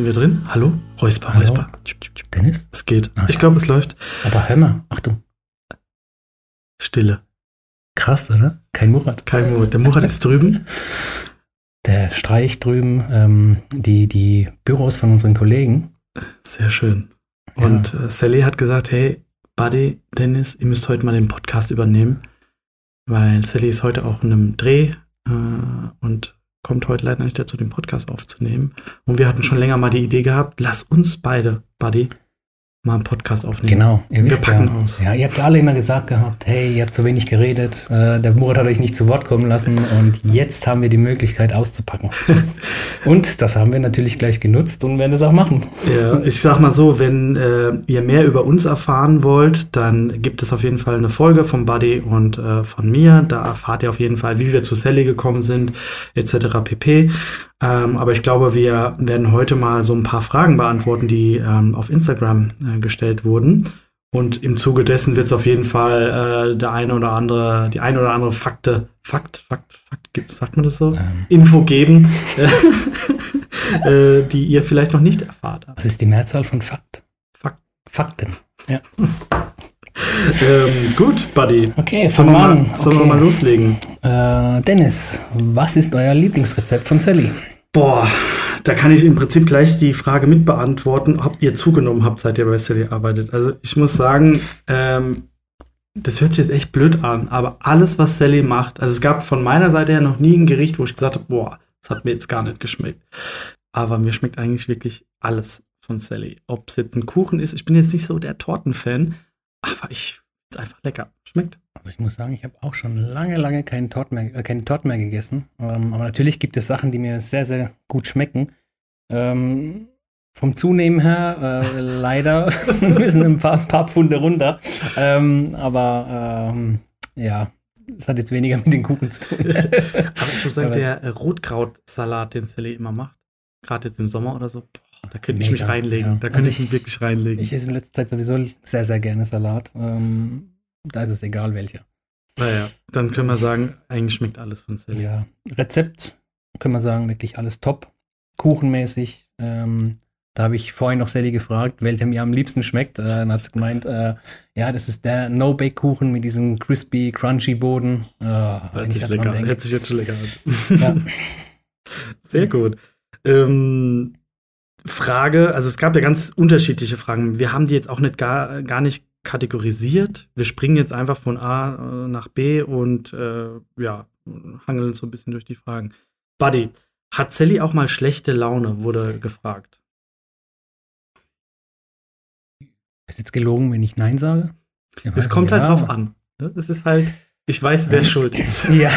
Sind wir drin? Hallo? Räusper, Hallo? Räusper. Dennis? Es geht. Ah, Ich ja. glaube, es läuft. Aber hör mal, Achtung. Stille. Krass, oder? Kein Murat. Kein Mut. Der Murat ist drüben. Der streicht drüben ähm, die, die Büros von unseren Kollegen. Sehr schön. Ja. Und äh, Sally hat gesagt, hey, Buddy, Dennis, ihr müsst heute mal den Podcast übernehmen. Weil Sally ist heute auch in einem Dreh äh, und kommt heute leider nicht dazu, den Podcast aufzunehmen. Und wir hatten schon länger mal die Idee gehabt, lass uns beide, Buddy, mal einen Podcast aufnehmen. Genau, ihr Wir wisst packen ja, aus. ja, ihr habt alle immer gesagt gehabt, hey, ihr habt zu wenig geredet, äh, der Murat hat euch nicht zu Wort kommen lassen und jetzt haben wir die Möglichkeit auszupacken. und das haben wir natürlich gleich genutzt und werden es auch machen. Ja, ich sag mal so, wenn äh, ihr mehr über uns erfahren wollt, dann gibt es auf jeden Fall eine Folge von Buddy und äh, von mir. Da erfahrt ihr auf jeden Fall, wie wir zu Sally gekommen sind, etc. pp. Ähm, aber ich glaube, wir werden heute mal so ein paar Fragen beantworten, die ähm, auf Instagram äh, gestellt wurden. Und im Zuge dessen wird es auf jeden Fall äh, der eine oder andere, die eine oder andere Fakte, Fakt, Fakt, Fakt gibt, sagt man das so? Ähm, Info geben, äh, die ihr vielleicht noch nicht erfahrt habt. was ist die Mehrzahl von Fakt? Fakt. Fakten. Ähm, gut, Buddy. Okay, Sollen wir, fangen wir mal, sollen wir mal loslegen? Äh, Dennis, was ist euer Lieblingsrezept von Sally? Boah, da kann ich im Prinzip gleich die Frage mit beantworten, ob ihr zugenommen habt, seit ihr bei Sally arbeitet. Also ich muss sagen, ähm, das hört sich jetzt echt blöd an, aber alles, was Sally macht, also es gab von meiner Seite her noch nie ein Gericht, wo ich gesagt habe, boah, das hat mir jetzt gar nicht geschmeckt. Aber mir schmeckt eigentlich wirklich alles von Sally. Ob es jetzt ein Kuchen ist, ich bin jetzt nicht so der Tortenfan, aber ich ist einfach lecker. Schmeckt. Also ich muss sagen, ich habe auch schon lange, lange keine Torte mehr, äh, keine Torte mehr gegessen. Ähm, aber natürlich gibt es Sachen, die mir sehr, sehr gut schmecken. Ähm, vom Zunehmen her, äh, leider müssen ein paar, paar Pfunde runter. Ähm, aber ähm, ja, das hat jetzt weniger mit den Kuchen zu tun. Aber ich muss sagen, Aber- der äh, Rotkrautsalat, den Sally immer macht, gerade jetzt im Sommer oder so, boah, da könnte ich mich reinlegen. ja. Da könnte Also ich mich ich- wirklich reinlegen. Ich esse in letzter Zeit sowieso sehr, sehr gerne Salat. Ähm, da ist es egal welcher. naja, dann können wir sagen, eigentlich schmeckt alles von Sally. Ja, Rezept können wir sagen, wirklich alles top. Kuchenmäßig. Ähm, da habe ich vorhin noch Sally gefragt, welcher mir am liebsten schmeckt. Äh, dann hat sie gemeint, äh, ja, das ist der No-Bake-Kuchen mit diesem crispy, crunchy Boden. Wenn Hört ich sich, lecker, hört sich jetzt schon lecker an. Ja. Sehr gut. Ähm, Frage, also es gab ja ganz unterschiedliche Fragen. Wir haben die jetzt auch nicht gar, gar nicht kategorisiert. Wir springen jetzt einfach von A äh, nach B und äh, ja, hangeln uns so ein bisschen durch die Fragen. Buddy, hat Sally auch mal schlechte Laune, wurde gefragt. Ist jetzt gelogen, wenn ich Nein sage? Ja, Es kommt halt ja. drauf an. ne? Es ist halt, ich weiß, wer schuld ist. Ja.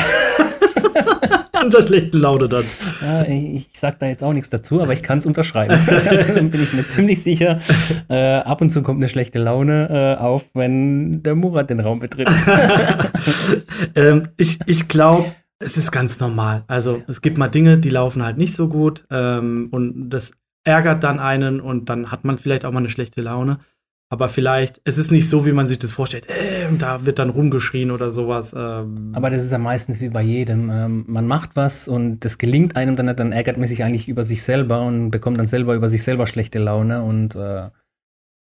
An der schlechten Laune dann. ja ich, ich sage da jetzt auch nichts dazu, aber ich kann es unterschreiben. Dann bin ich mir ziemlich sicher. Äh, ab und zu kommt eine schlechte Laune äh, auf, wenn der Murat den Raum betritt. ähm, ich ich glaube, es ist ganz normal. Also es gibt mal Dinge, die laufen halt nicht so gut ähm, und das ärgert dann einen und dann hat man vielleicht auch mal eine schlechte Laune. Aber vielleicht, es ist nicht so, wie man sich das vorstellt. Äh, da wird dann rumgeschrien oder sowas. Ähm, Aber das ist ja meistens wie bei jedem. Ähm, man macht was und das gelingt einem dann nicht, dann ärgert man sich eigentlich über sich selber und bekommt dann selber über sich selber schlechte Laune. Und äh,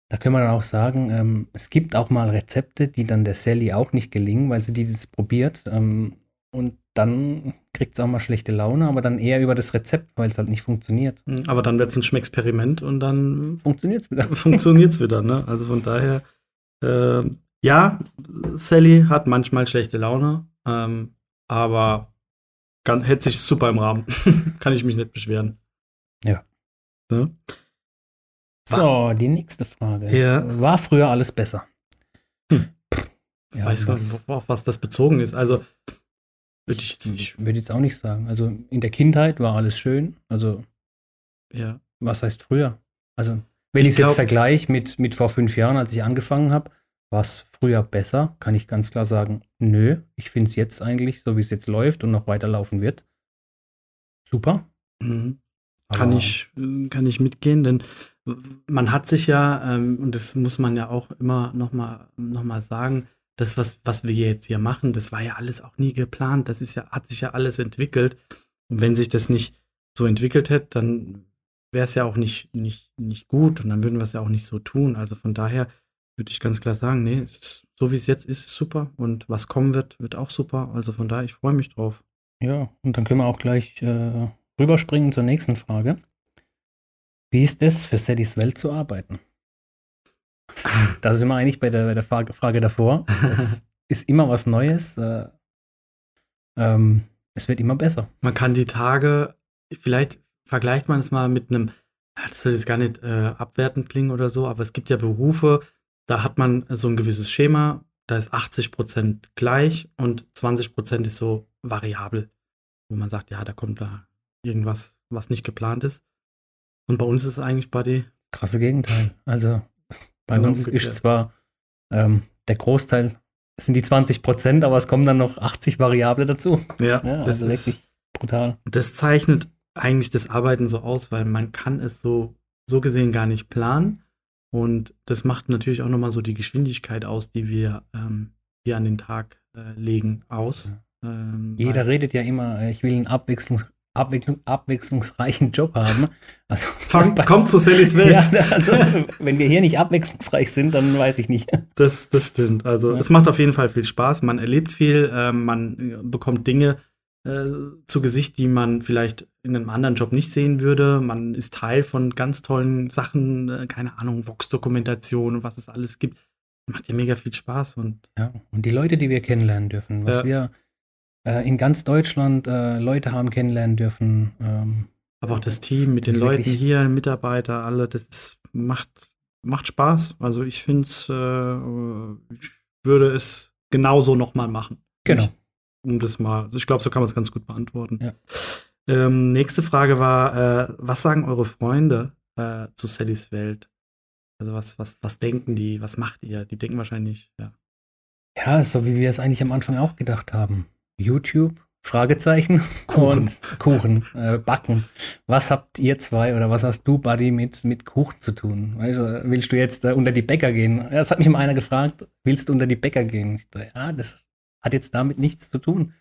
da können wir dann auch sagen, ähm, es gibt auch mal Rezepte, die dann der Sally auch nicht gelingen, weil sie die das probiert. Ähm, und dann kriegt sie auch mal schlechte Laune, aber dann eher über das Rezept, weil es halt nicht funktioniert. aber dann wird es ein Schmecksperiment und dann Funktioniert es wieder. funktioniert es wieder. Ne? Also von daher, ähm, ja, Sally hat manchmal schlechte Laune, ähm, aber kann, hält sich super im Rahmen. Kann ich mich nicht beschweren. Ja. Ne? So, die nächste Frage. Ja. War früher alles besser? Hm. Ja, weiß gar was- nicht, auf was das bezogen ist. Also, würde ich jetzt nicht. Ich würde jetzt auch nicht sagen. Also in der Kindheit war alles schön. Also Ja. was heißt früher? Also wenn Ich es jetzt vergleiche mit, mit vor fünf Jahren, als ich angefangen habe, war es früher besser, kann ich ganz klar sagen, nö, ich finde es jetzt eigentlich, so wie es jetzt läuft und noch weiterlaufen wird, super. Mhm. Kann, ich, kann ich mitgehen, denn man hat sich ja, ähm, und das muss man ja auch immer nochmal noch mal sagen, das, was, was wir jetzt hier machen, das war ja alles auch nie geplant. Das ist ja, hat sich ja alles entwickelt. Und wenn sich das nicht so entwickelt hätte, dann wäre es ja auch nicht, nicht, nicht gut und dann würden wir es ja auch nicht so tun. Also von daher würde ich ganz klar sagen, nee, ist, so wie es jetzt ist, ist super und was kommen wird, wird auch super. Also von daher, ich freue mich drauf. Ja, und dann können wir auch gleich äh, rüberspringen zur nächsten Frage. Wie ist es, für Sallys Welt zu arbeiten? Da sind wir eigentlich bei der, bei der Frage davor. Es ist immer was Neues. Äh, ähm, es wird immer besser. Man kann die Tage, vielleicht vergleicht man es mal mit einem, das soll jetzt gar nicht äh, abwertend klingen oder so, aber es gibt ja Berufe, da hat man so ein gewisses Schema, da ist 80 Prozent gleich und 20 Prozent ist so variabel, wo man sagt, ja, da kommt da irgendwas, was nicht geplant ist. Und bei uns ist es eigentlich bei die. Krasse Gegenteil. Also bei uns ist zwar ähm, der Großteil sind die 20 Prozent, aber es kommen dann noch 80 Variable dazu. Ja, ja das also ist wirklich brutal. Das zeichnet eigentlich das Arbeiten so aus, weil man kann es so, so gesehen gar nicht planen. Und das macht natürlich auch nochmal so die Geschwindigkeit aus, die wir ähm, hier an den Tag äh, legen, aus. Ähm, Jeder redet ja immer, äh, ich will einen Abwechslungs Abwechslung, abwechslungsreichen Job haben. Also, Fang, kommt zu Sallys Welt. Ja, also, wenn wir hier nicht abwechslungsreich sind, dann weiß ich nicht. Das, das stimmt. Also, ja. es macht auf jeden Fall viel Spaß. Man erlebt viel, äh, man bekommt Dinge äh, zu Gesicht, die man vielleicht in einem anderen Job nicht sehen würde. Man ist Teil von ganz tollen Sachen, äh, keine Ahnung, Vox-Dokumentation und was es alles gibt. Macht ja mega viel Spaß. Und ja, und die Leute, die wir kennenlernen dürfen, was wir äh, in ganz Deutschland äh, Leute haben kennenlernen dürfen. Ähm, Aber auch das Team mit den Leuten hier, Mitarbeiter, alle, das ist, macht, macht Spaß. Also ich finde es, äh, ich würde es genauso nochmal machen. Genau. Ich, um das mal, also ich glaube, so kann man es ganz gut beantworten. Ja. Ähm, nächste Frage war, äh, was sagen eure Freunde äh, zu Sallys Welt? Also was, was, was denken die? Was macht ihr? Die denken wahrscheinlich, ja. Ja, so wie wir es eigentlich am Anfang auch gedacht haben. YouTube, Fragezeichen. Kuchen. Und Kuchen, äh, Backen. Was habt ihr zwei oder was hast du, Buddy, mit, mit Kuchen zu tun? Weißt du, willst du jetzt äh, unter die Bäcker gehen? Das hat mich mal einer gefragt, willst du unter die Bäcker gehen? Ich dachte, ja, das hat jetzt damit nichts zu tun.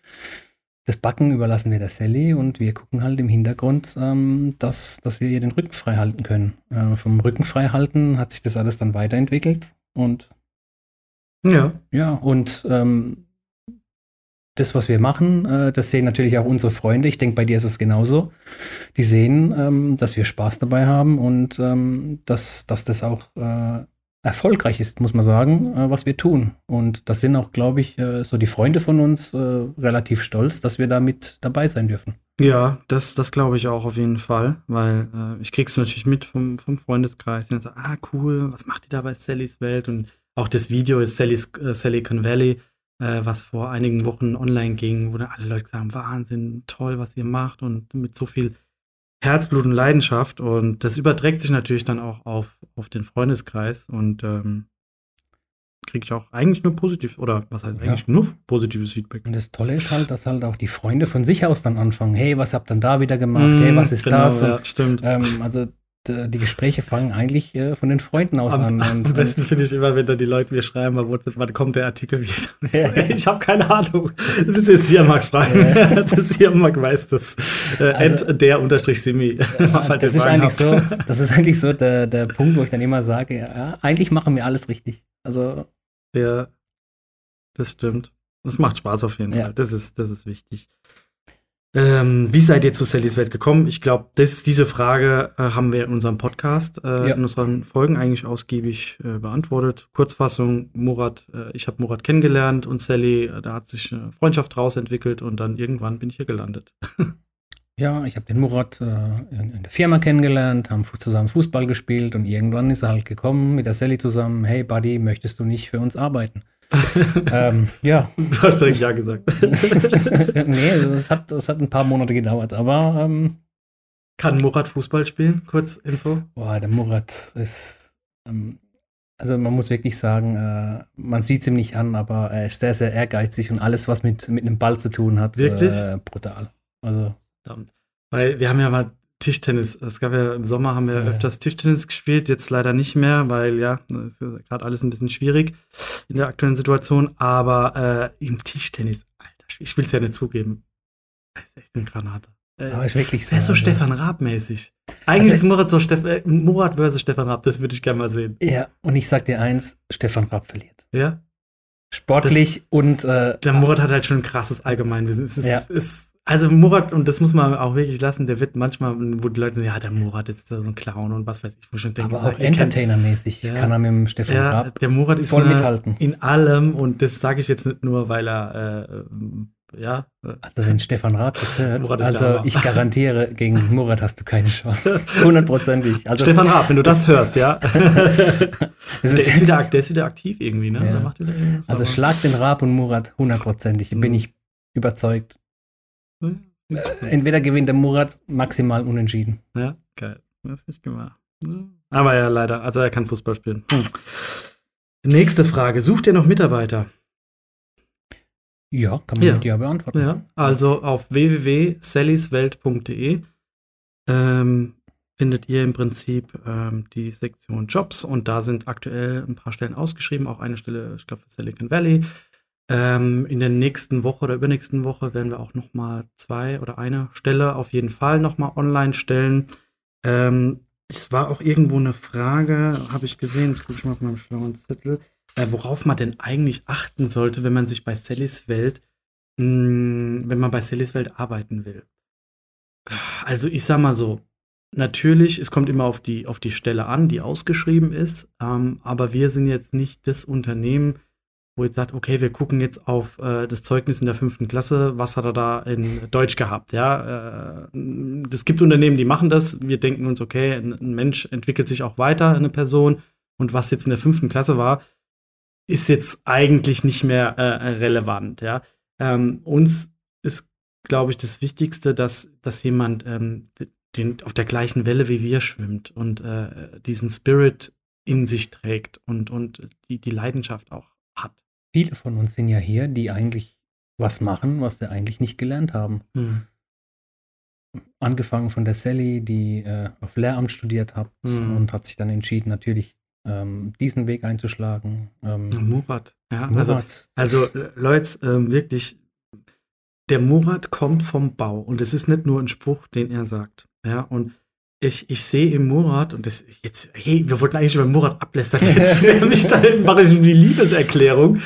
Das Backen überlassen wir der Sally und wir gucken halt im Hintergrund, ähm, dass, dass wir ihr den Rücken frei halten können. Äh, vom Rücken frei halten hat sich das alles dann weiterentwickelt und ja. Ja, und ähm, das, was wir machen, äh, das sehen natürlich auch unsere Freunde. Ich denke, bei dir ist es genauso. Die sehen, ähm, dass wir Spaß dabei haben und ähm, dass, dass das auch äh, erfolgreich ist, muss man sagen, äh, was wir tun. Und das sind auch, glaube ich, so die Freunde von uns relativ stolz, dass wir da mit dabei sein dürfen. Ja, das, das glaube ich auch auf jeden Fall, weil ich krieg's natürlich mit vom, vom Freundeskreis. Und so, ah, cool, was macht ihr da bei Sallys Welt? Und auch das Video ist Sally's, äh, Silicon Valley, äh, was vor einigen Wochen online ging, wo dann alle Leute sagen, Wahnsinn, toll, was ihr macht und mit so viel Herzblut und Leidenschaft. Und das überträgt sich natürlich dann auch auf, auf den Freundeskreis und ähm, kriege ich auch eigentlich nur positiv, oder was heißt eigentlich ja. nur positives Feedback. Und das Tolle ist halt, dass halt auch die Freunde von sich aus dann anfangen, hey, was habt ihr denn da wieder gemacht? Mm, hey, was ist genau, das? Ja, stimmt. Ähm, also die Gespräche fangen eigentlich äh, von den Freunden aus am, an. Und, am besten finde ich immer, wenn da die Leute mir schreiben bei WhatsApp, wann kommt der Artikel wieder? Ich, ja. ich habe keine Ahnung. Du bist jetzt Siermark frei. Ja. das Siermark weiß das. Äh, also, der unterstrich Simi. Ja, das, ist eigentlich so, das ist eigentlich so der, der Punkt, wo ich dann immer sage, ja, eigentlich machen wir alles richtig. Also. Ja, das stimmt. Das macht Spaß auf jeden Fall. Das ist, das ist wichtig. Ähm, wie seid ihr zu Sallys Welt gekommen? Ich glaube, diese Frage äh, haben wir in unserem Podcast, äh, ja. in unseren Folgen eigentlich ausgiebig äh, beantwortet. Kurzfassung, Murat, äh, ich habe Murat kennengelernt und Sally, äh, da hat sich eine Freundschaft draus entwickelt und dann irgendwann bin ich hier gelandet. ja, ich habe den Murat äh, in, in, der Firma kennengelernt, haben zusammen Fußball gespielt und irgendwann ist er halt gekommen mit der Sally zusammen, hey Buddy, möchtest du nicht für uns arbeiten? ähm, ja. Du hast direkt Ja gesagt. nee, es hat, hat ein paar Monate gedauert, aber. Ähm, Kann Murat Fußball spielen? Kurz Info. Boah, der Murat ist. Ähm, also man muss wirklich sagen, äh, man sieht es ihm nicht an, aber er ist sehr, sehr ehrgeizig und alles, was mit, mit einem Ball zu tun hat, wirklich? Äh, brutal. Also. Weil wir haben ja mal Tischtennis. Es gab ja im Sommer haben wir ja. öfters Tischtennis gespielt, jetzt leider nicht mehr, weil ja, ist ja gerade alles ein bisschen schwierig in der aktuellen Situation. Aber äh, im Tischtennis, Alter, ich will es ja nicht zugeben. Das ist echt eine Granate. Äh, aber ist wirklich ist so Stefan Raab-mäßig. Eigentlich Also- ist Murat so Steff äh, Murat versus Stefan Raab, das würde ich gerne mal sehen. Ja, und ich sag dir eins, Stefan Raab verliert. Ja? Sportlich und äh, Der Murat hat halt schon ein krasses Allgemeinwissen. Es ist, Ja. ist, also Murat, und das muss man auch wirklich lassen, der wird manchmal, wo die Leute sagen, ja, der Murat ist so ein Clown und was weiß ich, wo ich schon denke, aber auch ihr kennt- entertainermäßig Ja. kann er mit dem Stefan Ja, Raab der Murat ist voll eine- mithalten. in allem und das sage ich jetzt nicht nur, weil er, äh, ja, äh, Also wenn Stefan Raab das hört, ist also ich garantiere, gegen Murat hast du keine Chance. Hundertprozentig. Also Stefan Raab, wenn du das hörst, ja. das der, ist wieder, der ist wieder aktiv irgendwie, ne? Ja. Also schlag den Raab und Murat hundertprozentig, bin Mhm. ich überzeugt. Äh, Entweder gewinnt der Murat maximal unentschieden. Ja, geil. Das ist nicht gemacht. Aber ja, leider. Also er kann Fußball spielen. Hm. Nächste Frage. Sucht ihr noch Mitarbeiter? Ja, kann man Ja. mit ja beantworten. Ja. Also auf www.sallyswelt.de ähm, findet ihr im Prinzip ähm, die Sektion Jobs und da sind aktuell ein paar Stellen ausgeschrieben. Auch eine Stelle, ich glaube, für Silicon Valley. Ähm, in der nächsten Woche oder übernächsten Woche werden wir auch noch mal zwei oder eine Stelle auf jeden Fall noch mal online stellen. Ähm, es war auch irgendwo eine Frage, habe ich gesehen, jetzt gucke ich mal auf meinem schlauen Zettel, äh, worauf man denn eigentlich achten sollte, wenn man sich bei Sallys Welt, mh, wenn man bei Sallys Welt arbeiten will. Also ich sag mal so, natürlich, es kommt immer auf die, auf die Stelle an, die ausgeschrieben ist, ähm, aber wir sind jetzt nicht das Unternehmen, wo jetzt sagt, okay, wir gucken jetzt auf äh, das Zeugnis in der fünften Klasse, was hat er da in Deutsch gehabt, ja. Äh, es gibt Unternehmen, die machen das. Wir denken uns, okay, ein, ein Mensch entwickelt sich auch weiter, eine Person. Und was jetzt in der fünften Klasse war, ist jetzt eigentlich nicht mehr äh, relevant, ja. Ähm, uns ist, glaube ich, das Wichtigste, dass, dass jemand ähm, den, auf der gleichen Welle wie wir schwimmt und äh, diesen Spirit in sich trägt und, und die, die Leidenschaft auch hat. Viele von uns sind ja hier, die eigentlich was machen, was sie eigentlich nicht gelernt haben. Mhm. Angefangen von der Sally, die äh, auf Lehramt studiert hat Mhm. und hat sich dann entschieden, natürlich ähm, diesen Weg einzuschlagen. Ähm, Murat, ja. Also, Murat, also äh, Leute, ähm, wirklich, der Murat kommt vom Bau und es ist nicht nur ein Spruch, den er sagt. Ja, und ich, ich sehe im Murat, und das jetzt, hey, wir wollten eigentlich über Murat ablästern, jetzt mache ich ihm die Liebeserklärung.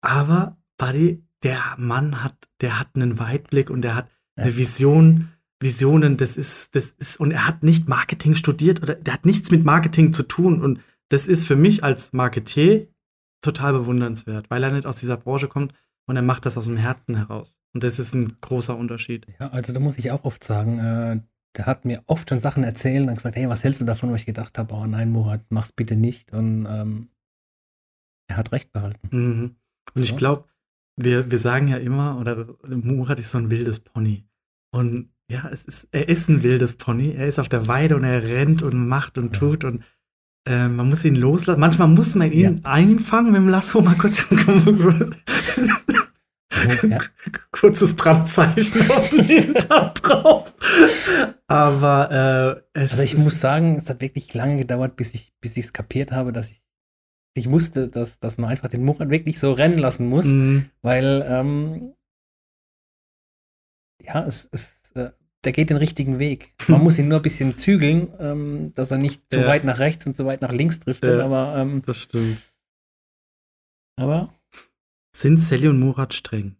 Aber, Buddy, der Mann hat, der hat einen Weitblick und der hat eine. Vision, Visionen, das ist, das ist, und er hat nicht Marketing studiert oder der hat nichts mit Marketing zu tun. Und das ist für mich als Marketier total bewundernswert, weil er nicht aus dieser Branche kommt und er macht das aus dem Herzen heraus. Und das ist ein großer Unterschied. ja, also da muss ich auch oft sagen, äh, der hat mir oft schon Sachen erzählt und gesagt, hey, was hältst du davon, wo ich gedacht habe, oh nein, Murat, mach's bitte nicht. Und ähm, er hat recht behalten. Mhm. Und ich So. glaube, wir, wir sagen ja immer, oder Murat ist so ein wildes Pony. Und ja, es ist, er ist ein wildes Pony. Er ist auf der Weide und er rennt und macht und Ja. tut und äh, man muss ihn loslassen. Manchmal muss man ihn einfangen mit dem Lasso, mal kurz Ja. kurzes Brandzeichen auf dem Hintern drauf. Aber äh, es Also ich muss sagen, es hat wirklich lange gedauert, bis ich bis ich es kapiert habe, dass ich ich wusste, dass, dass man einfach den Murat wirklich so rennen lassen muss, Mhm. weil ähm, ja, es, es, äh, der geht den richtigen Weg. Man muss ihn nur ein bisschen zügeln, ähm, dass er nicht zu Ja. weit nach rechts und zu weit nach links driftet, Ja. aber, ähm, Das stimmt. aber Sind Sally und Murat streng?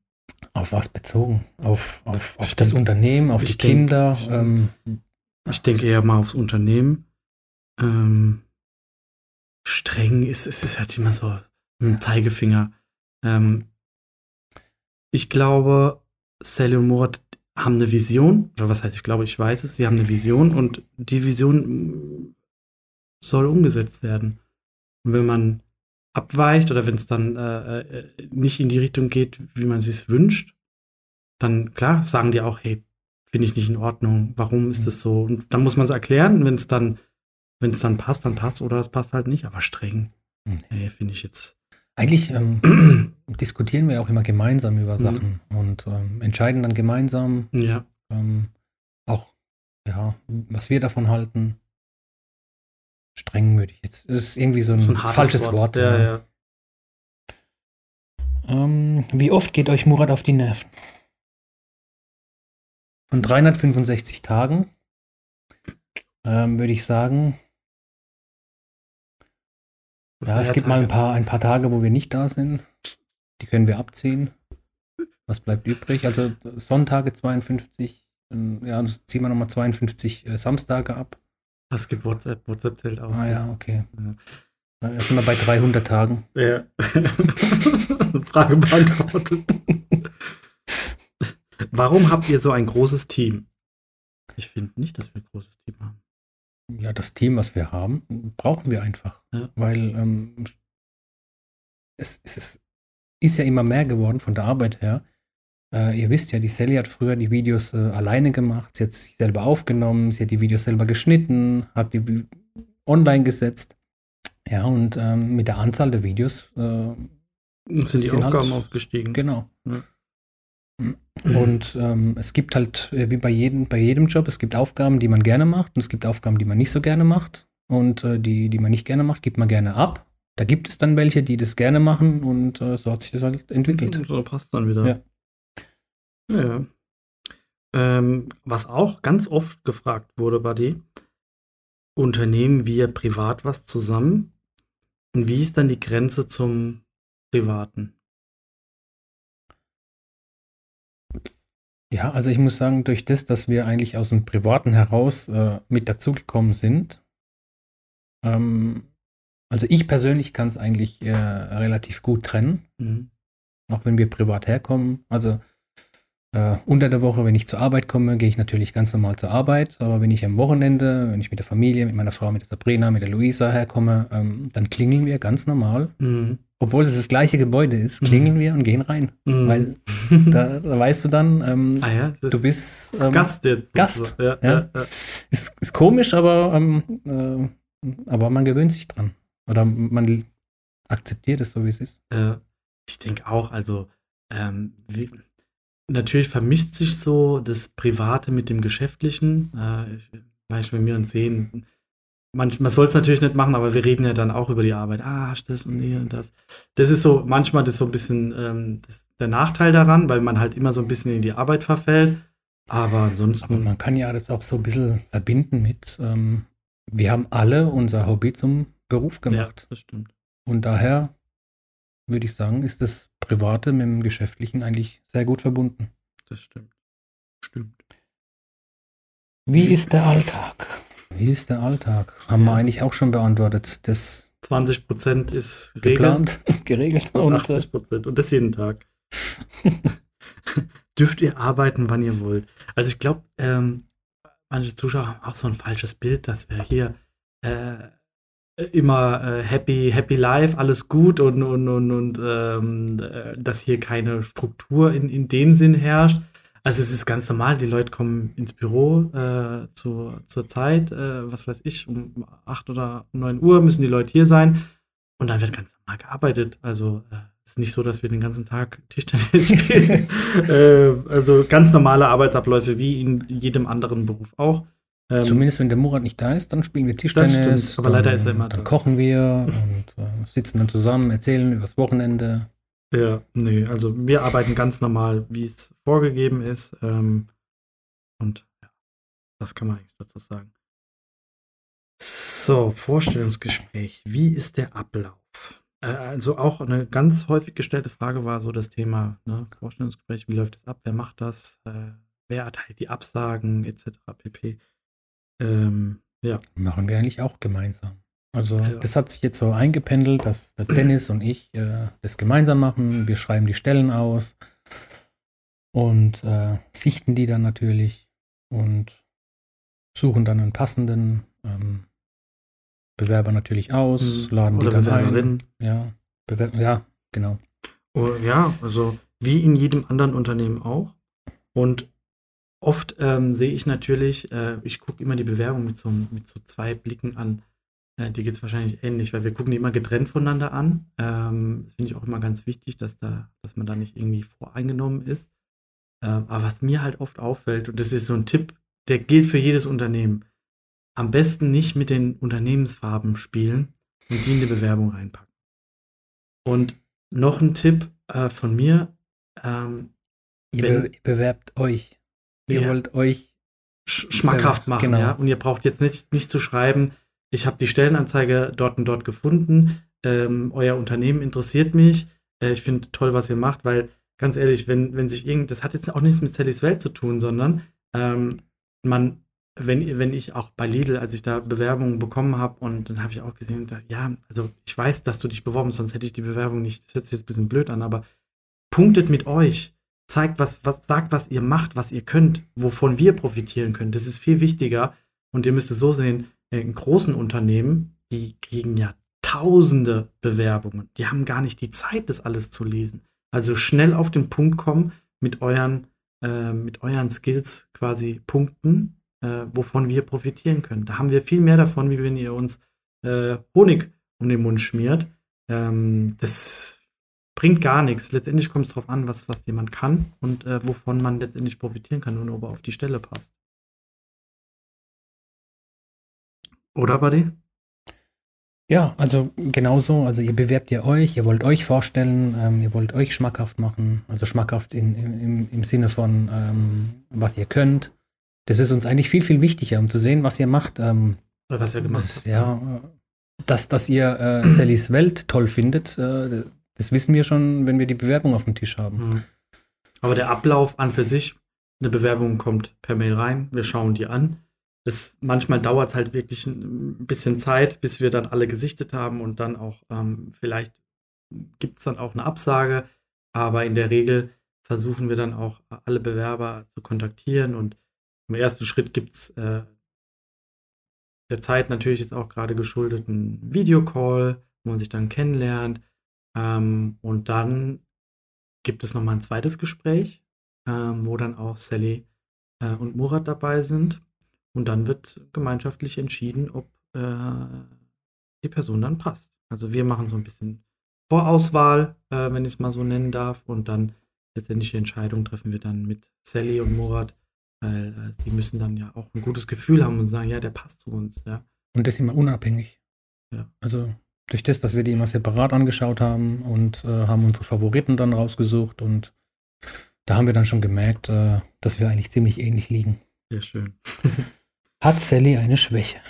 auf was bezogen? Auf, auf, auf das denk- Unternehmen, auf die ich denk- Kinder. ich- ähm, Ich denke eher mal aufs Unternehmen. Ähm, streng ist, ist, ist halt immer so dem Zeigefinger. Ähm, ich glaube, Sally und Murat haben eine Vision, oder was heißt, ich glaube, ich weiß es, sie haben eine Vision und die Vision mm, soll umgesetzt werden. Und wenn man abweicht oder wenn es dann äh, äh, nicht in die Richtung geht, wie man sich wünscht, dann klar sagen die auch, hey, finde ich nicht in Ordnung, warum ist Mhm. das so? Und dann muss man es erklären, wenn es dann, wenn es dann passt, dann passt oder es passt halt nicht, aber streng, Mhm. nee, finde ich jetzt. eigentlich ähm, diskutieren wir auch immer gemeinsam über Mhm. Sachen und ähm, entscheiden dann gemeinsam, Ja. ähm, auch, ja, was wir davon halten. Streng würde ich jetzt. Das ist irgendwie so ein, So ein falsches Wort. Ja, ja. Ähm, wie oft geht euch Murat auf die Nerven? Von 365 Tagen ähm, würde ich sagen, ja, es gibt mal ein paar, ein paar Tage, wo wir nicht da sind. Die können wir abziehen. Was bleibt übrig? Also Sonntage 52, ja, das ziehen wir nochmal 52 äh, Samstage ab. Was gibt WhatsApp? WhatsApp zählt auch. Ah ja, okay. Ja. Jetzt sind wir bei 300 Tagen. Ja. Frage beantwortet. Warum habt ihr so ein großes Team? Ich finde nicht, dass wir ein großes Team haben. Ja, das Team, was wir haben, brauchen wir einfach. Ja. Weil ähm, es, es, es, ist ja immer mehr geworden von der Arbeit her. Äh, ihr wisst ja, die Sally hat früher die Videos äh, alleine gemacht. Sie hat sich selber aufgenommen, sie hat die Videos selber geschnitten, hat die online gesetzt. Ja, und ähm, mit der Anzahl der Videos äh, sind die Aufgaben halt, aufgestiegen. Genau. Ja. Und ähm, es gibt halt, äh, wie bei jedem, bei jedem Job, es gibt Aufgaben, die man gerne macht und es gibt Aufgaben, die man nicht so gerne macht. Und äh, die, die man nicht gerne macht, gibt man gerne ab. Da gibt es dann welche, die das gerne machen und äh, so hat sich das halt entwickelt. So passt dann wieder. Ja. Ja. Ähm, was auch ganz oft gefragt wurde, Buddy, unternehmen wir privat was zusammen? Und wie ist dann die Grenze zum Privaten? Ja, also ich muss sagen, durch das, dass wir eigentlich aus dem Privaten heraus äh, mit dazugekommen sind, ähm, also ich persönlich kann es eigentlich äh, relativ gut trennen, mhm. auch wenn wir privat herkommen. Also äh, unter der Woche, wenn ich zur Arbeit komme, gehe ich natürlich ganz normal zur Arbeit. Aber wenn ich am Wochenende, wenn ich mit der Familie, mit meiner Frau, mit der Sabrina, mit der Luisa herkomme, ähm, dann klingeln wir ganz normal. Mhm obwohl es das gleiche Gebäude ist, klingeln mhm. wir und gehen rein. Mhm. Weil da, da, weißt du dann, ähm, ah ja, du bist ähm, Gast jetzt. Gast. So. Ja, ja. Ist, ist komisch, aber, ähm, äh, aber man gewöhnt sich dran. Oder man akzeptiert es so, wie es ist. Ich denke auch, also ähm, wie, natürlich vermischt sich so das Private mit dem Geschäftlichen. Äh, ich, wenn wir uns sehen, manchmal soll es natürlich nicht machen, aber wir reden ja dann auch über die Arbeit. Ah, hast das und hier und das. Das ist so, manchmal das so ein bisschen ähm, das, der Nachteil daran, weil man halt immer so ein bisschen in die Arbeit verfällt. Aber ansonsten. Aber man kann ja das auch so ein bisschen verbinden mit, ähm, wir haben alle unser Hobby zum Beruf gemacht. Ja, das stimmt. Und daher würde ich sagen, ist das Private mit dem Geschäftlichen eigentlich sehr gut verbunden. Das stimmt. Stimmt. Wie ist der Alltag? Wie ist der Alltag? Haben ja. wir eigentlich auch schon beantwortet. Das 20 Prozent ist geplant, geregelt und 80 äh, Prozent und das jeden Tag. Dürft ihr arbeiten, wann ihr wollt. Also ich glaube, ähm, manche Zuschauer haben auch so ein falsches Bild, dass wir hier äh, immer äh, happy, happy life, alles gut und, und, und, und ähm, äh, dass hier keine Struktur in, in dem Sinn herrscht. Also es ist ganz normal, die Leute kommen ins Büro äh, zu, zur Zeit, äh, was weiß ich, um 8 oder 9 Uhr müssen die Leute hier sein und dann wird ganz normal gearbeitet. Also äh, es ist nicht so, dass wir den ganzen Tag Tischtennis spielen. äh, also ganz normale Arbeitsabläufe wie in jedem anderen Beruf auch. Ähm, Zumindest wenn der Murat nicht da ist, dann spielen wir Tischtennis. Das stimmt, aber dann, leider ist er immer da. Dann kochen wir und äh, sitzen dann zusammen, erzählen über das Wochenende. Ja, nee, also wir arbeiten ganz normal, wie es vorgegeben ist. Ähm, und ja, das kann man eigentlich dazu sagen. So, Vorstellungsgespräch. Wie ist der Ablauf? Äh, also auch eine ganz häufig gestellte Frage war so das Thema ne, Vorstellungsgespräch. Wie läuft es ab? Wer macht das? Äh, wer erteilt die Absagen etc. pp. Ähm, ja. Machen wir eigentlich auch gemeinsam. Also ja. das hat sich jetzt so eingependelt, dass Dennis und ich äh, das gemeinsam machen. Wir schreiben die Stellen aus und äh, sichten die dann natürlich und suchen dann einen passenden ähm, Bewerber natürlich aus, mhm. laden Oder die dann ein. Ja, Bewer ja, genau. Oh, ja, also wie in jedem anderen Unternehmen auch. Und oft ähm, sehe ich natürlich, äh, ich gucke immer die Bewerbung mit so, mit so zwei Blicken an. Äh, dir geht es wahrscheinlich ähnlich, weil wir gucken die immer getrennt voneinander an. Ähm, das finde ich auch immer ganz wichtig, dass, da, dass man da nicht irgendwie voreingenommen ist. Ähm, aber was mir halt oft auffällt, und das ist so ein Tipp, der gilt für jedes Unternehmen, am besten nicht mit den Unternehmensfarben spielen und die in die Bewerbung reinpacken. Und noch ein Tipp äh, von mir. Ähm, ihr, wenn, be ihr, bewerbt euch. Ihr ja. wollt euch sch schmackhaft machen. Genau. Ja? Und ihr braucht jetzt nicht, nicht zu schreiben, ich habe die Stellenanzeige dort und dort gefunden, ähm, euer Unternehmen interessiert mich, äh, ich finde toll, was ihr macht, weil ganz ehrlich, wenn, wenn sich irgend, das hat jetzt auch nichts mit Sallys Welt zu tun, sondern ähm, man, wenn, wenn ich auch bei Lidl, als ich da Bewerbungen bekommen habe und dann habe ich auch gesehen, da, ja, also ich weiß, dass du dich beworben hast, sonst hätte ich die Bewerbung nicht, das hört sich jetzt ein bisschen blöd an, aber punktet mit euch, zeigt, was, was, sagt, was ihr macht, was ihr könnt, wovon wir profitieren können. Das ist viel wichtiger. Und ihr müsst es so sehen, in großen Unternehmen, die kriegen ja tausende Bewerbungen. Die haben gar nicht die Zeit, das alles zu lesen. Also schnell auf den Punkt kommen mit euren, äh, mit euren Skills quasi punkten, äh, wovon wir profitieren können. Da haben wir viel mehr davon, wie wenn ihr uns äh, Honig um den Mund schmiert. Ähm, das bringt gar nichts. Letztendlich kommt es darauf an, was, was jemand kann und äh, wovon man letztendlich profitieren kann und ob er auf die Stelle passt. Oder, Buddy? Ja, also genauso. Also ihr bewerbt ja euch, ihr wollt euch vorstellen, ähm, ihr wollt euch schmackhaft machen. Also schmackhaft in, im, im Sinne von, ähm, was ihr könnt. Das ist uns eigentlich viel, viel wichtiger, um zu sehen, was ihr macht. Ähm, Oder was ihr gemacht habt. Ja, dass, dass ihr äh, Sallys Welt toll findet, äh, das wissen wir schon, wenn wir die Bewerbung auf dem Tisch haben. Mhm. Aber der Ablauf an für sich, eine Bewerbung kommt per Mail rein, wir schauen die an es manchmal dauert halt wirklich ein bisschen Zeit, bis wir dann alle gesichtet haben und dann auch ähm, vielleicht gibt es dann auch eine Absage, aber in der Regel versuchen wir dann auch alle Bewerber zu kontaktieren und im ersten Schritt gibt es äh, der Zeit natürlich jetzt auch gerade geschuldet einen Videocall, wo man sich dann kennenlernt ähm, und dann gibt es nochmal ein zweites Gespräch, ähm, wo dann auch Sally äh, und Murat dabei sind und dann wird gemeinschaftlich entschieden, ob äh, die Person dann passt. Also wir machen so ein bisschen Vorauswahl, äh, wenn ich es mal so nennen darf. Und dann letztendlich die Entscheidung treffen wir dann mit Sally und Murat, weil äh, sie müssen dann ja auch ein gutes Gefühl haben und sagen, ja, der passt zu uns. Ja. Und das immer unabhängig. Ja. Also durch das, dass wir die immer separat angeschaut haben und äh, haben unsere Favoriten dann rausgesucht und da haben wir dann schon gemerkt, äh, dass wir eigentlich ziemlich ähnlich liegen. Sehr schön. Hat Sally eine Schwäche?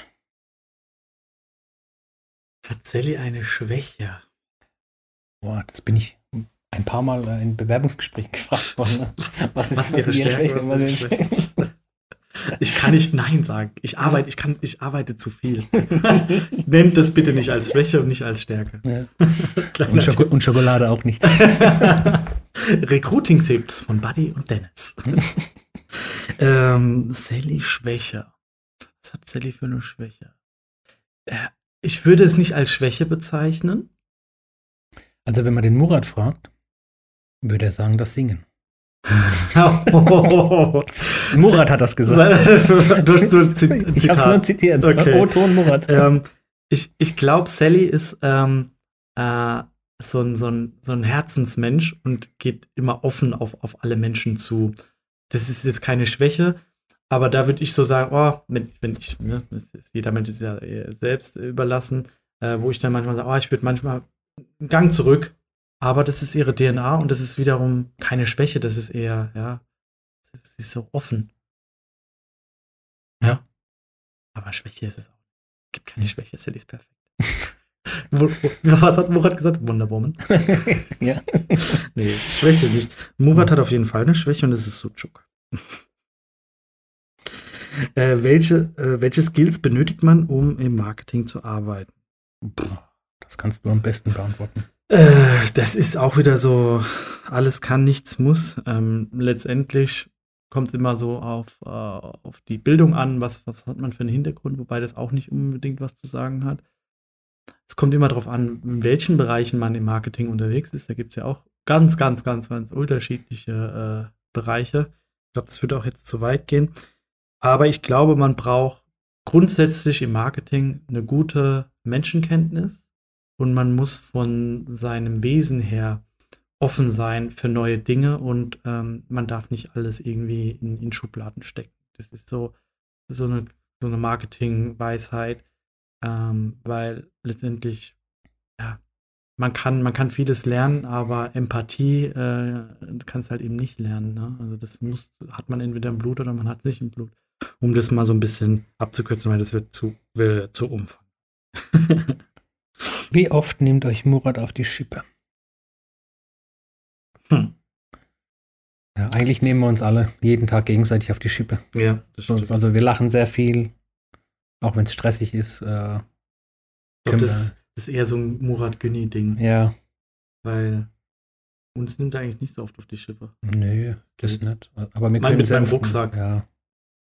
Hat Sally eine Schwäche? Boah, das bin ich ein paar Mal in Bewerbungsgesprächen gefragt worden. Ne? Was ist was ihre Stärke? Schwäche? Ich kann nicht Nein sagen. Ich arbeite, ich kann, ich arbeite zu viel. Nennt das bitte nicht als Schwäche und nicht als Stärke. Ja. und, Schoko und, Schokolade auch nicht. Recruiting-Tipps von Buddy und Dennis. ähm, Sally Schwäche. Was hat Sally für eine Schwäche? Äh, ich würde es nicht als Schwäche bezeichnen. Also, wenn man den Murat fragt, würde er sagen, das Singen. Murat hat das gesagt. Durch so Zitat. Ich habe es nur zitiert. Okay. O-Ton Murat. Ähm, ich ich glaube, Sally ist ähm, äh, so, ein, so, ein, so ein Herzensmensch und geht immer offen auf, auf alle Menschen zu. Das ist jetzt keine Schwäche, aber da würde ich so sagen, oh, wenn, wenn ich, ne, jeder Mensch ist ja selbst überlassen, äh, wo ich dann manchmal sage, oh, ich würde manchmal einen Gang zurück, aber das ist ihre DNA und das ist wiederum keine Schwäche, das ist eher, ja, sie ist so offen. Ja. Aber Schwäche ist es auch. Es gibt keine Schwäche, Sally ist perfekt. Was hat Murat gesagt? Wonder Woman. ja. nee, Schwäche nicht. Murat hat auf jeden Fall eine Schwäche und das ist Sucuk. Äh, welche, äh, welche Skills benötigt man, um im Marketing zu arbeiten? Das kannst du am besten beantworten. Äh, das ist auch wieder so, alles kann, nichts muss. Ähm, letztendlich kommt es immer so auf, äh, auf die Bildung an, was, was hat man für einen Hintergrund, wobei das auch nicht unbedingt was zu sagen hat. Es kommt immer darauf an, in welchen Bereichen man im Marketing unterwegs ist. Da gibt es ja auch ganz, ganz, ganz, ganz unterschiedliche äh, Bereiche. Ich glaube, das würde auch jetzt zu weit gehen. Aber ich glaube, man braucht grundsätzlich im Marketing eine gute Menschenkenntnis und man muss von seinem Wesen her offen sein für neue Dinge und ähm, man darf nicht alles irgendwie in, in, Schubladen stecken. Das ist so, so eine, so eine Marketing-Weisheit, ähm, weil letztendlich, ja, man kann, man kann vieles lernen, aber Empathie äh, kannst halt eben nicht lernen. Ne? Also das muss, hat man entweder im Blut oder man hat es nicht im Blut. Um das mal so ein bisschen abzukürzen, weil das wird zu, will, zu umfang. Wie oft nehmt euch Murat auf die Schippe? Hm. Ja, eigentlich nehmen wir uns alle jeden Tag gegenseitig auf die Schippe. Ja, das stimmt. Also wir lachen sehr viel, auch wenn es stressig ist. Äh, ich glaube, das ist eher so ein Murat Günni-Ding, ja, weil uns nimmt er eigentlich nicht so oft auf die Schippe. nö, das nicht. Aber wir Mal mit meinem Rucksack. Ja,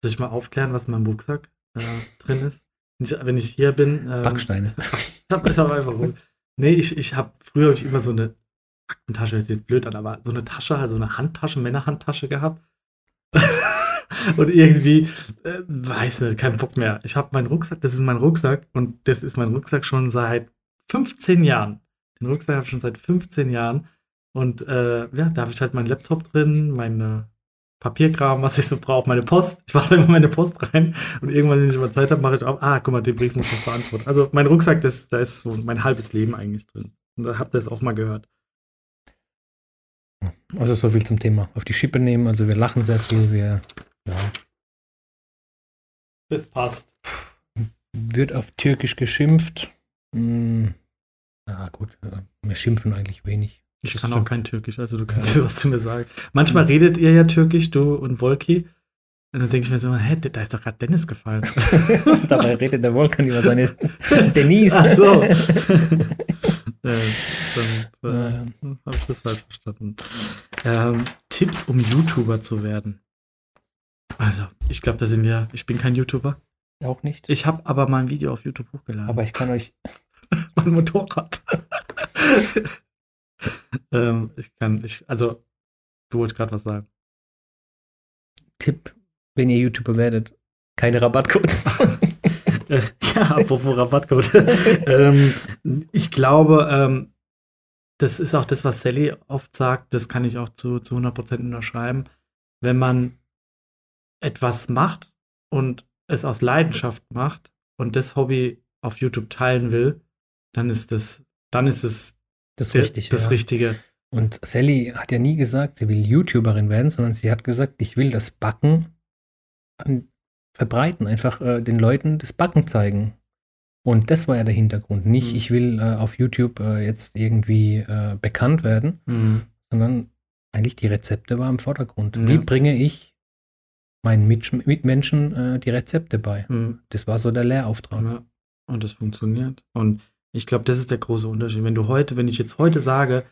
Soll ich mal aufklären, was in meinem Rucksack äh, drin ist? Wenn ich, wenn ich hier bin. Ähm, Backsteine. Ich hab ich hab einfach rum. Nee, ich, ich habe früher hab ich immer so eine Aktentasche, hört sich jetzt blöd an, aber so eine Tasche, also eine Handtasche, Männerhandtasche gehabt. und irgendwie, äh, weiß nicht, kein Bock mehr. Ich habe meinen Rucksack, das ist mein Rucksack und das ist mein Rucksack schon seit 15 Jahren. Den Rucksack habe ich schon seit 15 Jahren. Und äh, ja, da habe ich halt meinen Laptop drin, meine Papierkram, was ich so brauche, meine Post. Ich mache immer meine Post rein und irgendwann, wenn ich mal Zeit habe, mache ich auch, ah, guck mal, den Brief muss ich noch beantworten. Also mein Rucksack, das, da ist so mein halbes Leben eigentlich drin. Und da habt ihr es auch mal gehört. Also so viel zum Thema auf die Schippe nehmen. Also wir lachen sehr viel. Wir ja, Das passt. wird auf Türkisch geschimpft. Hm, ja gut, wir schimpfen eigentlich wenig. Ich Das kann stimmt. auch kein Türkisch, also du kannst Ja. dir was zu mir sagen. Manchmal redet ihr ja Türkisch, du und Wolki. Und dann denke ich mir so, hä, da ist doch gerade Dennis gefallen. Dabei redet der Volkan über seine Denise. Ach so. äh, dann äh, Ja. habe ich das falsch verstanden. Ähm, Tipps, um YouTuber zu werden. Also, ich glaube, da sind wir. Ich bin kein YouTuber. Auch nicht. Ich habe aber mal ein Video auf YouTube hochgeladen. Aber ich kann euch, mein Motorrad. Ähm, ich kann, ich, also, du wolltest gerade was sagen. Tipp, wenn ihr YouTuber werdet, keine Rabattcodes. Ja, apropos Rabattcode. ähm, ich glaube, ähm, das ist auch das, was Sally oft sagt, das kann ich auch zu, zu 100% unterschreiben. Wenn man etwas macht und es aus Leidenschaft macht und das Hobby auf YouTube teilen will, dann ist das, dann ist es Das der, richtig. das ja. Richtige. Und Sally hat ja nie gesagt, sie will YouTuberin werden, sondern sie hat gesagt, ich will das Backen verbreiten, einfach äh, den Leuten das Backen zeigen. Und das war ja der Hintergrund. Nicht, Mhm. ich will äh, auf YouTube äh, jetzt irgendwie äh, bekannt werden, sondern eigentlich die Rezepte waren im Vordergrund. Ja. Wie bringe ich meinen Mitsch Mitmenschen äh, die Rezepte bei? Mhm. Das war so der Lehrauftrag. Ja, und das funktioniert. Und ich glaube, das ist der große Unterschied. Wenn du heute, wenn ich jetzt heute sage,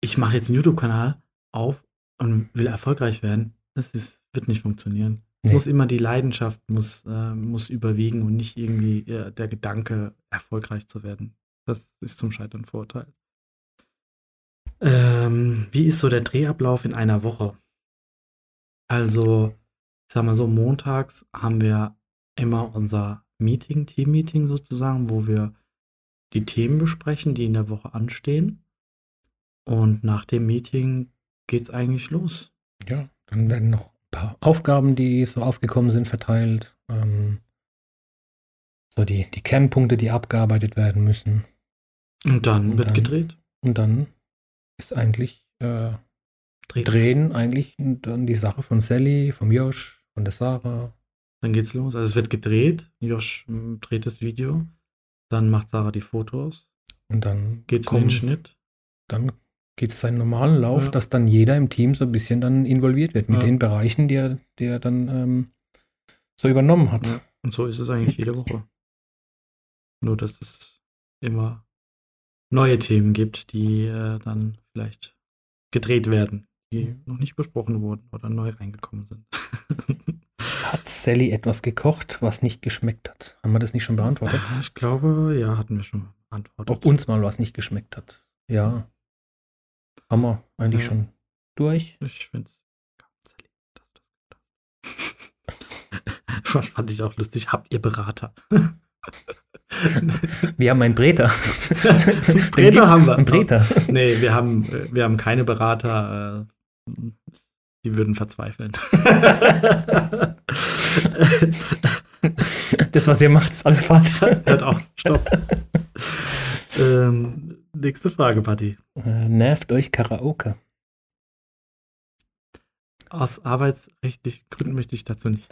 ich mache jetzt einen YouTube-Kanal auf und will erfolgreich werden, das ist, wird nicht funktionieren. Es Nee. muss immer die Leidenschaft muss, äh, muss überwiegen und nicht irgendwie äh, der Gedanke, erfolgreich zu werden. Das ist zum Scheitern verurteilt. Ähm, wie ist so der Drehablauf in einer Woche? Also, ich sag mal so, montags haben wir immer unser Meeting, Team-Meeting sozusagen, wo wir die Themen besprechen, die in der Woche anstehen. Und nach dem Meeting geht's eigentlich los. Ja, dann werden noch ein paar Aufgaben, die so aufgekommen sind, verteilt. Ähm, so die, die Kernpunkte, die abgearbeitet werden müssen. Und dann Und wird dann- gedreht. Und dann ist eigentlich äh, Dreht. Drehen eigentlich dann die Sache von Sally, vom Josh, von der Sarah. Dann geht's los. Also es wird gedreht. Josh mm, dreht das Video. Dann macht Sarah die Fotos. Und dann Geht's in kommen- den Schnitt. dann geht es seinen normalen Lauf, Ja. dass dann jeder im Team so ein bisschen dann involviert wird mit Ja. den Bereichen, die er, die er dann ähm, so übernommen hat. Ja. Und so ist es eigentlich jede Woche. Nur, dass es immer neue Themen gibt, die äh, dann vielleicht gedreht werden, die noch nicht besprochen wurden oder neu reingekommen sind. Hat Sally etwas gekocht, was nicht geschmeckt hat? Haben wir das nicht schon beantwortet? ich glaube, ja, hatten wir schon beantwortet. Ob uns mal was nicht geschmeckt hat. Ja. Haben wir eigentlich Ja. schon durch. Ich finde es das fand ich auch lustig. Habt ihr Berater? Wir haben einen Breter. Breter haben wir. Einen Breter. nee, wir haben, äh, wir haben keine Berater. Die würden verzweifeln. Das, was ihr macht, ist alles falsch. Hört auf, stopp. ähm, nächste Frage, Patti. Äh, nervt euch Karaoke? Aus arbeitsrechtlichen Gründen möchte ich dazu nicht.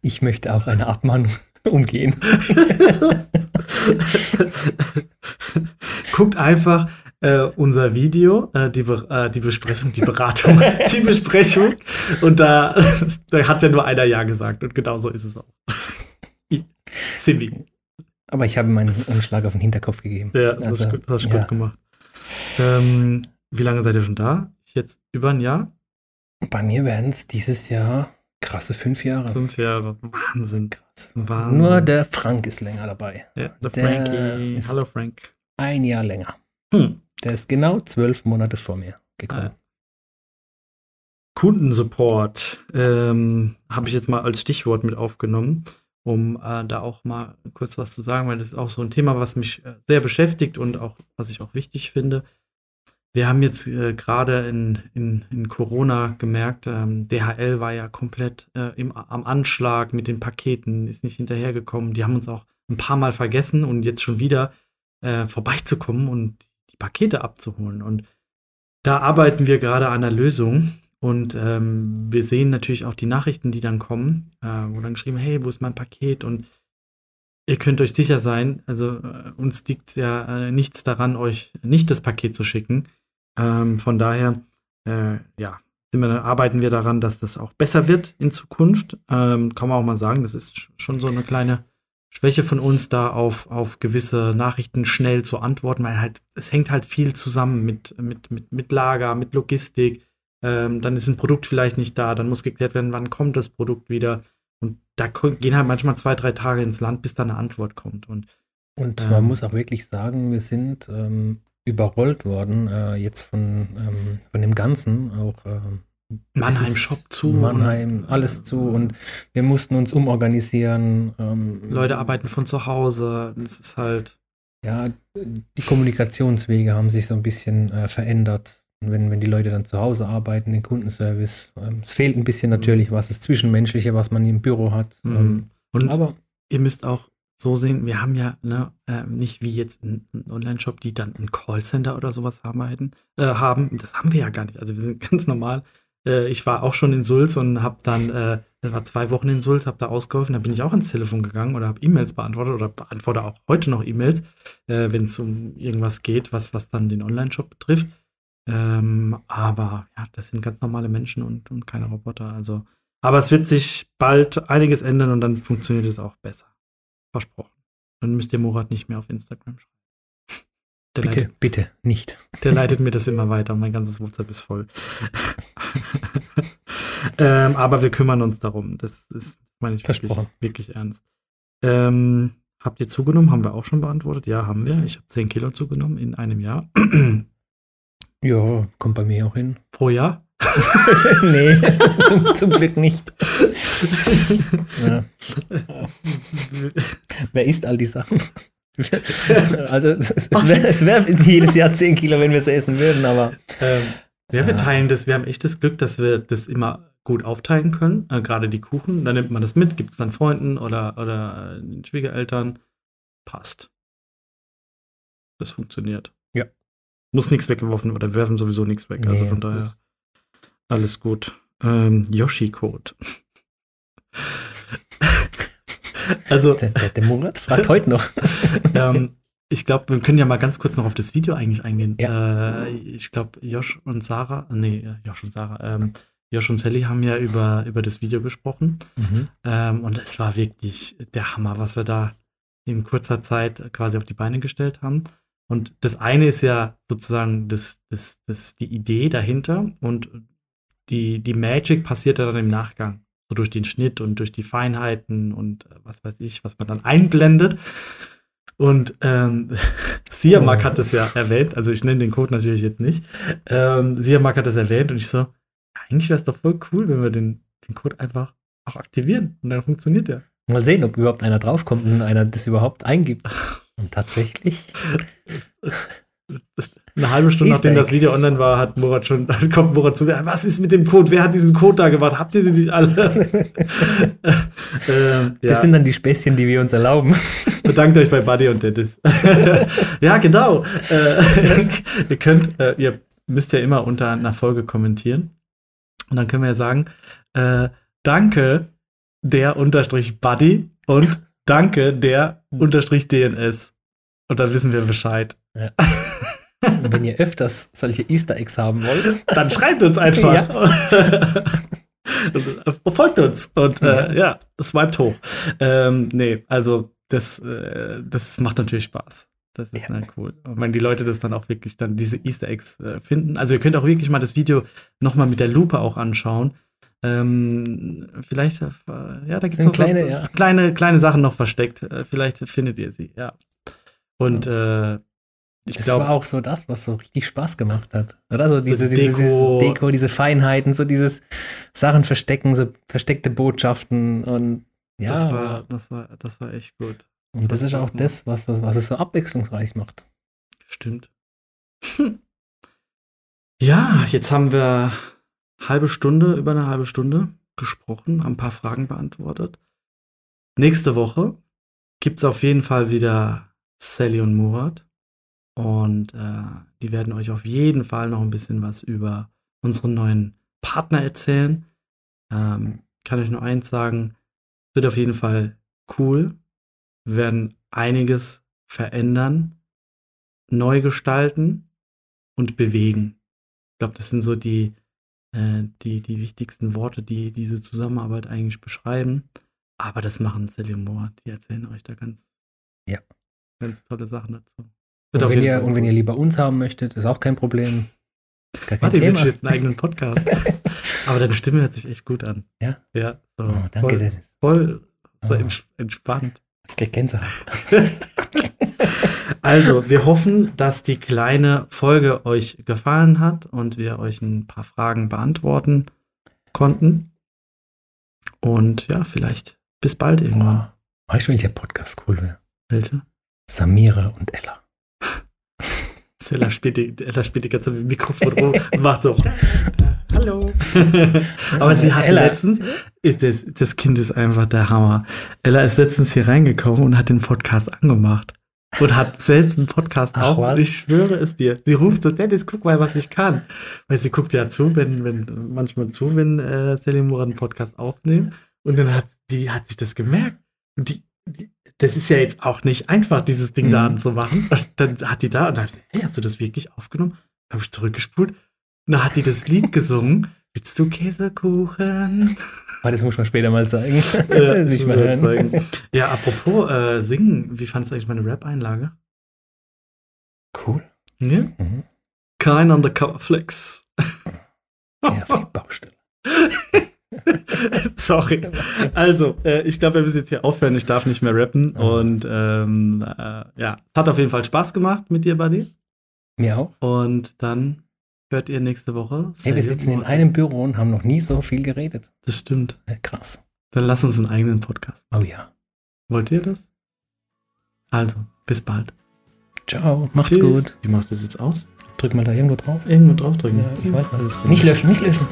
Ich möchte auch eine Abmahnung umgehen. Guckt einfach äh, unser Video, äh, die, Be äh, die Besprechung, die Beratung, die Besprechung. Und da, da hat ja nur einer Ja gesagt. Und genau so ist es auch. Simi. Aber ich habe meinen Umschlag auf den Hinterkopf gegeben. Ja, das also, hast du gut, ja. gut gemacht. Ähm, wie lange seid ihr schon da? Jetzt über ein Jahr? Bei mir werden es dieses Jahr krasse fünf Jahre. Fünf Jahre. Wahnsinn. Krass. Wahnsinn. Nur der Frank ist länger dabei. Ja, der, der Frankie. Hallo Frank. Ein Jahr länger. Hm. Der ist genau zwölf Monate vor mir gekommen. Ah. Kundensupport ähm, habe ich jetzt mal als Stichwort mit aufgenommen, um äh, da auch mal kurz was zu sagen, weil das ist auch so ein Thema, was mich äh, sehr beschäftigt und auch, was ich auch wichtig finde. Wir haben jetzt äh, gerade in, in, in Corona gemerkt, ähm, DHL war ja komplett äh, im, am Anschlag mit den Paketen, ist nicht hinterhergekommen. Die haben uns auch ein paar Mal vergessen und jetzt schon wieder äh, vorbeizukommen und Pakete abzuholen. Und da arbeiten wir gerade an einer Lösung. Und ähm, wir sehen natürlich auch die Nachrichten, die dann kommen, äh, wo dann geschrieben, hey, wo ist mein Paket? Und ihr könnt euch sicher sein, also äh, uns liegt ja äh, nichts daran, euch nicht das Paket zu schicken. Ähm, von daher, äh, ja, wir, arbeiten wir daran, dass das auch besser wird in Zukunft. Ähm, kann man auch mal sagen, das ist schon so eine kleine Schwäche von uns, da auf, auf gewisse Nachrichten schnell zu antworten, weil halt, es hängt halt viel zusammen mit, mit, mit, mit Lager, mit Logistik. Ähm, dann ist ein Produkt vielleicht nicht da, dann muss geklärt werden, wann kommt das Produkt wieder. Und da gehen halt manchmal zwei, drei Tage ins Land, bis da eine Antwort kommt. Und, und man ähm, muss auch wirklich sagen, wir sind ähm, überrollt worden, äh, jetzt von, ähm, von dem Ganzen, auch äh, Mannheim Shop zu. Mannheim, alles zu und wir mussten uns umorganisieren. Ähm, Leute arbeiten von zu Hause, das ist halt. Ja, die Kommunikationswege haben sich so ein bisschen äh, verändert. Und wenn, wenn die Leute dann zu Hause arbeiten, den Kundenservice, ähm, es fehlt ein bisschen natürlich was, das Zwischenmenschliche, was man im Büro hat. Mhm. Ähm, und aber ihr müsst auch so sehen, wir haben ja ne, äh, nicht wie jetzt ein, ein Online-Shop, die dann ein Callcenter oder sowas haben, äh, haben. Das haben wir ja gar nicht. Also wir sind ganz normal. Äh, ich war auch schon in Sulz und habe dann, äh, war zwei Wochen in Sulz, habe da ausgeholfen. Da bin ich auch ans Telefon gegangen oder habe E-Mails beantwortet oder beantworte auch heute noch E-Mails, äh, wenn es um irgendwas geht, was, was dann den Online-Shop betrifft. Ähm, aber ja, das sind ganz normale Menschen und, und keine Roboter. Also, aber es wird sich bald einiges ändern und dann funktioniert es auch besser. Versprochen. Dann müsst ihr Murat nicht mehr auf Instagram schreiben. Der bitte, leitet, bitte, nicht. Der leitet mir das immer weiter. Mein ganzes WhatsApp ist voll. ähm, aber wir kümmern uns darum. Das ist, meine ich, wirklich, wirklich ernst. Ähm, habt ihr zugenommen? Haben wir auch schon beantwortet. Ja, haben wir. Ich habe 10 Kilo zugenommen in einem Jahr. ja, kommt bei mir auch hin. Pro Jahr? nee, zum, zum, Glück nicht. Ja. Wer isst all die Sachen? also es, es wäre wär jedes Jahr 10 Kilo, wenn wir es essen würden, aber. Ähm, ja, wir teilen das, wir haben echt das Glück, dass wir das immer gut aufteilen können. Äh, Gerade die Kuchen, dann nimmt man das mit, gibt es dann Freunden oder, oder äh, den Schwiegereltern. Passt. Das funktioniert. Ja. Muss nichts weggeworfen oder werfen sowieso nichts weg. Also nee, also von daher. Alles gut. Ähm, Yoshi-Code. Also. Der, der, der Monat fragt heute noch. ähm, ich glaube, wir können ja mal ganz kurz noch auf das Video eigentlich eingehen. Ja. Äh, ich glaube, Josh und Sarah, nee, Josh und Sarah, ähm, Josh und Sally haben ja über, über das Video gesprochen. Mhm. Ähm, und es war wirklich der Hammer, was wir da in kurzer Zeit quasi auf die Beine gestellt haben. Und das eine ist ja sozusagen das, das, das die Idee dahinter. Und die, die Magic passiert ja dann im Nachgang. So durch den Schnitt und durch die Feinheiten und äh, was weiß ich, was man dann einblendet. Und ähm, Siamak hat das ja erwähnt, also ich nenne den Code natürlich jetzt nicht. Ähm, Siamak hat das erwähnt und ich so, eigentlich wäre es doch voll cool, wenn wir den, den Code einfach auch aktivieren und dann funktioniert der. Mal sehen, ob überhaupt einer draufkommt und einer das überhaupt eingibt. Und tatsächlich. Eine halbe Stunde nachdem das Video online war, hat Murat schon, kommt Murat zu mir, was ist mit dem Code? Wer hat diesen Code da gemacht? Habt ihr sie nicht alle? ähm, das ja. sind dann die Späßchen, die wir uns erlauben. Bedankt euch bei Buddy und Dennis. ja, genau. Äh, ihr könnt, äh, ihr müsst ja immer unter einer Folge kommentieren. Und dann können wir ja sagen, äh, danke der unterstrich Buddy und danke der unterstrich DNS. Und dann wissen wir Bescheid. Ja. Wenn ihr öfters solche Easter Eggs haben wollt, dann schreibt uns einfach. Ja. Folgt uns und äh, ja, swiped hoch. Ähm, nee, also das, äh, das macht natürlich Spaß. Das ist ja. dann cool. Und wenn die Leute das dann auch wirklich dann diese Easter Eggs äh, finden. Also ihr könnt auch wirklich mal das Video nochmal mit der Lupe auch anschauen. Ähm, vielleicht, äh, ja, da gibt es noch kleine, so, ja. kleine, kleine Sachen noch versteckt. Äh, vielleicht findet ihr sie, ja. Und äh, ich das glaub, war auch so das, was so richtig Spaß gemacht hat. Oder so diese, so diese, Deko. Diese Deko, diese Feinheiten, so dieses Sachen verstecken, so versteckte Botschaften und ja. Das war, das war, das war echt gut. Und das, das ist auch das, was, was es so abwechslungsreich macht. Stimmt. Ja, jetzt haben wir halbe Stunde, über eine halbe Stunde gesprochen, haben ein paar Fragen beantwortet. Nächste Woche gibt es auf jeden Fall wieder Sally und Murat. Und äh, die werden euch auf jeden Fall noch ein bisschen was über unseren neuen Partner erzählen. Ähm, kann euch nur eins sagen, wird auf jeden Fall cool. Wir werden einiges verändern, neu gestalten und bewegen. Ich glaube, das sind so die, äh, die, die wichtigsten Worte, die diese Zusammenarbeit eigentlich beschreiben. Aber das machen Sally Moore. Die erzählen euch da ganz, ja. ganz tolle Sachen dazu. Und wenn, ihr, und wenn, ihr, lieber uns haben möchtet, ist auch kein Problem. Gar kein Warte, Thema. jetzt einen eigenen Podcast. Aber deine Stimme hört sich echt gut an. Ja? Ja. So oh, danke, voll, Dennis. Voll so oh. entspannt. Ich krieg Gänsehaut. also, wir hoffen, dass die kleine Folge euch gefallen hat und wir euch ein paar Fragen beantworten konnten. Und ja, vielleicht bis bald irgendwann. Oh. Weißt du, welcher Podcast cool wäre? Welche? Samira und Ella. Ella spielt, die, Ella spielt die ganze Mikrofon rum und macht so. Hallo. Aber sie hat Ella. letztens, das, das Kind ist einfach der Hammer. Ella ist letztens hier reingekommen und hat den Podcast angemacht. Und hat selbst einen Podcast Ach, auch. Was? Ich schwöre es dir. Sie ruft so, Dennis, guck mal, was ich kann. Weil sie guckt ja zu, wenn, wenn, manchmal zu, wenn äh, Selim Murat einen Podcast aufnimmt. Und dann hat die, hat sich das gemerkt. Und die, die das ist ja jetzt auch nicht einfach, dieses Ding mhm. da anzumachen. Und dann hat die da und dann hat sie, hey, hast du das wirklich aufgenommen? Habe ich zurückgespult. Und dann hat die das Lied gesungen. Willst du Käsekuchen? Ah, das muss man später mal zeigen. Ja, das mal zeigen. ja apropos äh, singen, wie fandest du eigentlich meine Rap-Einlage? Cool. Ja? Mhm. Kein Undercover-Flex. Ja, auf die Baustelle. Sorry. Also, äh, ich glaube, wir müssen jetzt hier aufhören. Ich darf nicht mehr rappen. Mhm. Und ähm, äh, ja, hat auf jeden Fall Spaß gemacht mit dir, Buddy. Mir auch. Und dann hört ihr nächste Woche. Hey, wir sitzen in einem Büro und haben noch nie so viel geredet. Das stimmt. Ja, krass. Dann lass uns einen eigenen Podcast. Oh ja. Wollt ihr das? Also, bis bald. Ciao, macht's Tschüss. gut. Wie macht das jetzt aus? Drück mal da irgendwo drauf. Irgendwo drauf drücken. Ja, ich weiß, alles gut. Nicht löschen, nicht löschen.